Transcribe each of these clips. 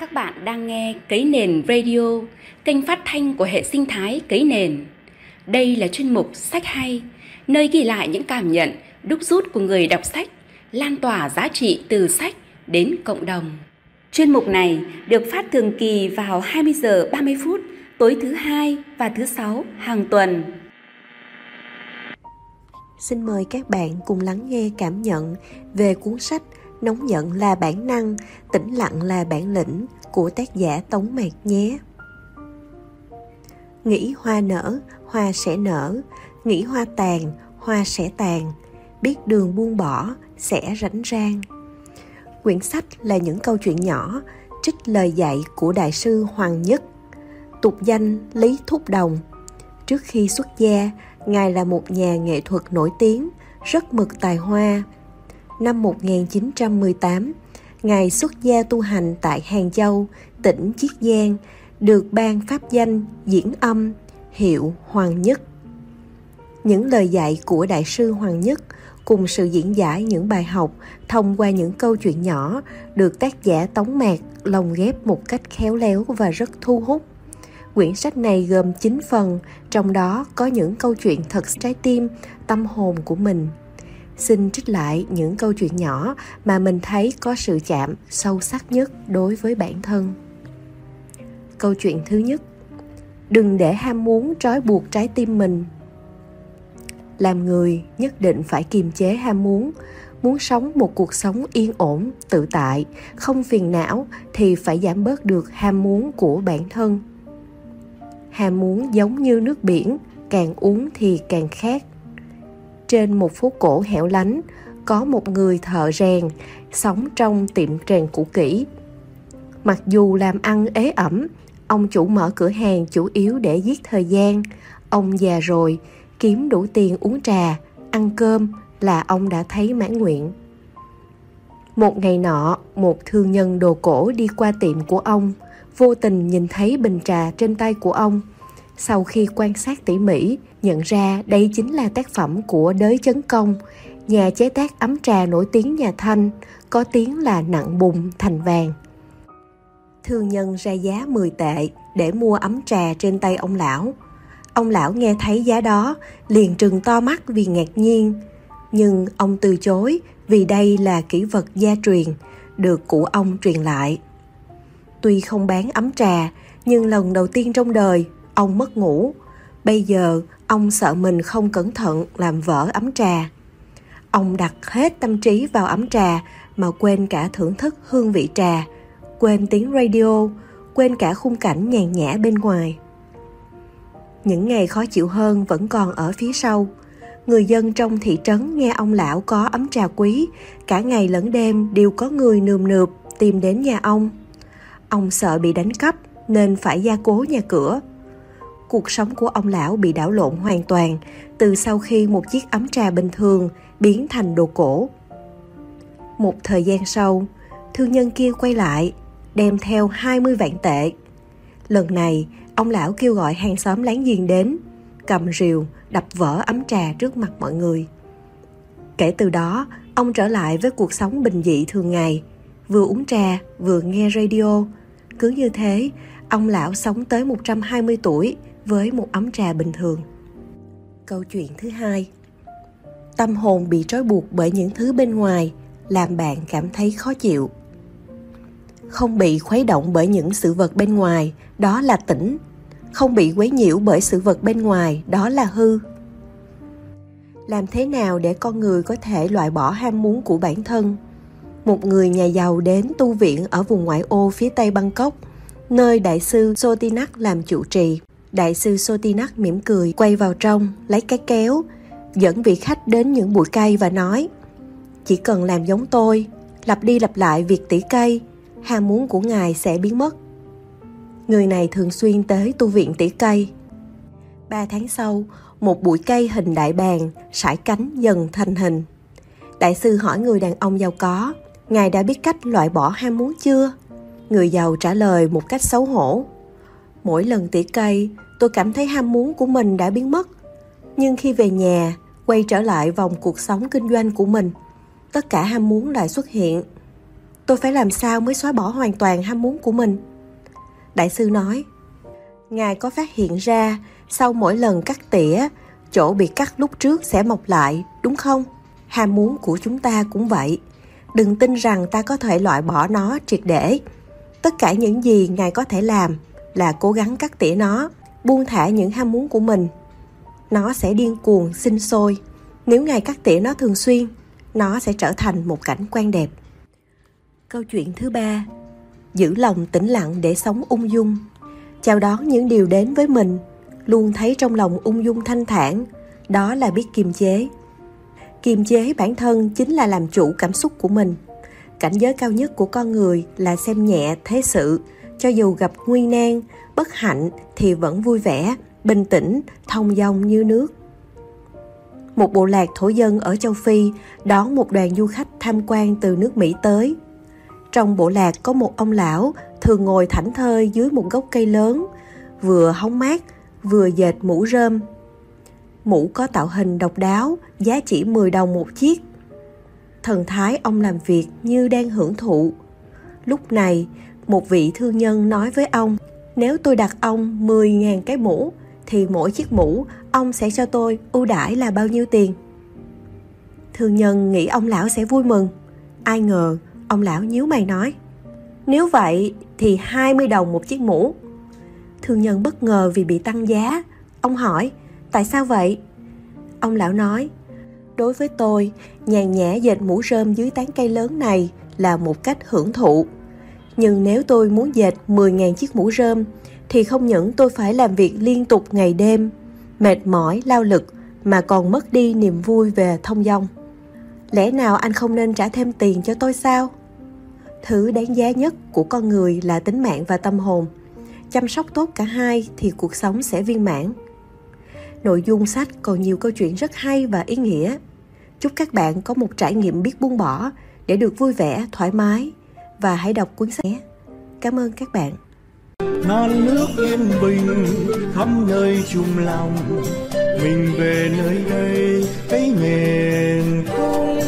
Các bạn đang nghe Cấy Nền Radio, kênh phát thanh của hệ sinh thái Cấy Nền. Đây là chuyên mục Sách Hay, nơi ghi lại những cảm nhận, đúc rút của người đọc sách, lan tỏa giá trị từ sách đến cộng đồng. Chuyên mục này được phát thường kỳ vào 20 giờ 30 phút tối thứ hai và thứ sáu hàng tuần. Xin mời các bạn cùng lắng nghe cảm nhận về cuốn sách Nóng giận là bản năng, tĩnh lặng là bản lĩnh của tác giả Tống Mạc nhé. Nghĩ hoa nở, hoa sẽ nở, nghĩ hoa tàn, hoa sẽ tàn, biết đường buông bỏ, sẽ rảnh rang. Quyển sách là những câu chuyện nhỏ, trích lời dạy của Đại sư Hoàng Nhất, tục danh Lý Thúc Đồng. Trước khi xuất gia, Ngài là một nhà nghệ thuật nổi tiếng, rất mực tài hoa. Năm 1918, Ngài xuất gia tu hành tại Hàng Châu, tỉnh Chiết Giang, được ban pháp danh diễn âm, hiệu Hoàng Nhất. Những lời dạy của Đại sư Hoàng Nhất cùng sự diễn giải những bài học thông qua những câu chuyện nhỏ được tác giả Tống Mạc lồng ghép một cách khéo léo và rất thu hút. Quyển sách này gồm 9 phần, trong đó có những câu chuyện thật trái tim, tâm hồn của mình. Xin trích lại những câu chuyện nhỏ mà mình thấy có sự chạm sâu sắc nhất đối với bản thân. Câu chuyện thứ nhất, Đừng để ham muốn trói buộc trái tim mình. Làm người nhất định phải kiềm chế ham muốn muốn sống một cuộc sống yên ổn, tự tại, không phiền não thì phải giảm bớt được ham muốn của bản thân. Ham muốn giống như nước biển, càng uống thì càng khát trên một phố cổ hẻo lánh, có một người thợ rèn sống trong tiệm rèn cũ kỹ. Mặc dù làm ăn ế ẩm, ông chủ mở cửa hàng chủ yếu để giết thời gian. Ông già rồi, kiếm đủ tiền uống trà, ăn cơm là ông đã thấy mãn nguyện. Một ngày nọ, một thương nhân đồ cổ đi qua tiệm của ông. Vô tình nhìn thấy bình trà trên tay của ông sau khi quan sát tỉ mỉ nhận ra đây chính là tác phẩm của đới chấn công nhà chế tác ấm trà nổi tiếng nhà thanh có tiếng là nặng bùng thành vàng thương nhân ra giá 10 tệ để mua ấm trà trên tay ông lão Ông lão nghe thấy giá đó, liền trừng to mắt vì ngạc nhiên. Nhưng ông từ chối vì đây là kỹ vật gia truyền, được cụ ông truyền lại. Tuy không bán ấm trà, nhưng lần đầu tiên trong đời, ông mất ngủ. Bây giờ, ông sợ mình không cẩn thận làm vỡ ấm trà. Ông đặt hết tâm trí vào ấm trà mà quên cả thưởng thức hương vị trà, quên tiếng radio, quên cả khung cảnh nhàn nhã bên ngoài những ngày khó chịu hơn vẫn còn ở phía sau người dân trong thị trấn nghe ông lão có ấm trà quý cả ngày lẫn đêm đều có người nườm nượp tìm đến nhà ông ông sợ bị đánh cắp nên phải gia cố nhà cửa cuộc sống của ông lão bị đảo lộn hoàn toàn từ sau khi một chiếc ấm trà bình thường biến thành đồ cổ. Một thời gian sau, thương nhân kia quay lại, đem theo 20 vạn tệ. Lần này, ông lão kêu gọi hàng xóm láng giềng đến, cầm rìu, đập vỡ ấm trà trước mặt mọi người. Kể từ đó, ông trở lại với cuộc sống bình dị thường ngày, vừa uống trà, vừa nghe radio. Cứ như thế, ông lão sống tới 120 tuổi với một ấm trà bình thường. Câu chuyện thứ hai. Tâm hồn bị trói buộc bởi những thứ bên ngoài làm bạn cảm thấy khó chịu. Không bị khuấy động bởi những sự vật bên ngoài, đó là tỉnh không bị quấy nhiễu bởi sự vật bên ngoài, đó là hư. Làm thế nào để con người có thể loại bỏ ham muốn của bản thân? Một người nhà giàu đến tu viện ở vùng ngoại ô phía tây bangkok, nơi đại sư sotinak làm chủ trì đại sư sotinak mỉm cười quay vào trong lấy cái kéo dẫn vị khách đến những bụi cây và nói chỉ cần làm giống tôi lặp đi lặp lại việc tỉ cây ham muốn của ngài sẽ biến mất Người này thường xuyên tới tu viện tỉ cây. Ba tháng sau, một bụi cây hình đại bàng sải cánh dần thành hình. Đại sư hỏi người đàn ông giàu có, ngài đã biết cách loại bỏ ham muốn chưa? Người giàu trả lời một cách xấu hổ. Mỗi lần tỉa cây, tôi cảm thấy ham muốn của mình đã biến mất. Nhưng khi về nhà, quay trở lại vòng cuộc sống kinh doanh của mình, tất cả ham muốn lại xuất hiện. tôi phải làm sao mới xóa bỏ hoàn toàn ham muốn của mình đại sư nói ngài có phát hiện ra sau mỗi lần cắt tỉa chỗ bị cắt lúc trước sẽ mọc lại đúng không ham muốn của chúng ta cũng vậy đừng tin rằng ta có thể loại bỏ nó triệt để tất cả những gì ngài có thể làm là cố gắng cắt tỉa nó, buông thả những ham muốn của mình. Nó sẽ điên cuồng, sinh sôi. Nếu ngài cắt tỉa nó thường xuyên, nó sẽ trở thành một cảnh quan đẹp. Câu chuyện thứ ba, giữ lòng tĩnh lặng để sống ung dung. Chào đón những điều đến với mình, luôn thấy trong lòng ung dung thanh thản, đó là biết kiềm chế. Kiềm chế bản thân chính là làm chủ cảm xúc của mình. Cảnh giới cao nhất của con người là xem nhẹ, thế sự cho dù gặp nguy nan, bất hạnh thì vẫn vui vẻ, bình tĩnh, thông dong như nước. Một bộ lạc thổ dân ở châu phi đón một đoàn du khách tham quan từ nước mỹ tới. Trong bộ lạc có một ông lão thường ngồi thảnh thơi dưới một gốc cây lớn, vừa hóng mát, vừa dệt mũ rơm. Mũ có tạo hình độc đáo, giá chỉ 10 đồng một chiếc. Thần thái ông làm việc như đang hưởng thụ. Lúc này một vị thương nhân nói với ông, nếu tôi đặt ông 10.000 cái mũ, thì mỗi chiếc mũ ông sẽ cho tôi ưu đãi là bao nhiêu tiền? Thương nhân nghĩ ông lão sẽ vui mừng. Ai ngờ, ông lão nhíu mày nói, nếu vậy thì 20 đồng một chiếc mũ. Thương nhân bất ngờ vì bị tăng giá. Ông hỏi, tại sao vậy? Ông lão nói, đối với tôi, nhàn nhã dệt mũ rơm dưới tán cây lớn này là một cách hưởng thụ nhưng nếu tôi muốn dệt 10.000 chiếc mũ rơm thì không những tôi phải làm việc liên tục ngày đêm, mệt mỏi, lao lực mà còn mất đi niềm vui về thông dong. Lẽ nào anh không nên trả thêm tiền cho tôi sao? Thứ đáng giá nhất của con người là tính mạng và tâm hồn. Chăm sóc tốt cả hai thì cuộc sống sẽ viên mãn. Nội dung sách còn nhiều câu chuyện rất hay và ý nghĩa. Chúc các bạn có một trải nghiệm biết buông bỏ để được vui vẻ, thoải mái và hãy đọc cuốn sách nhé. Cảm ơn các bạn. Non nước yên bình khắp nơi chung lòng mình về nơi đây thấy miền không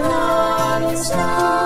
non xa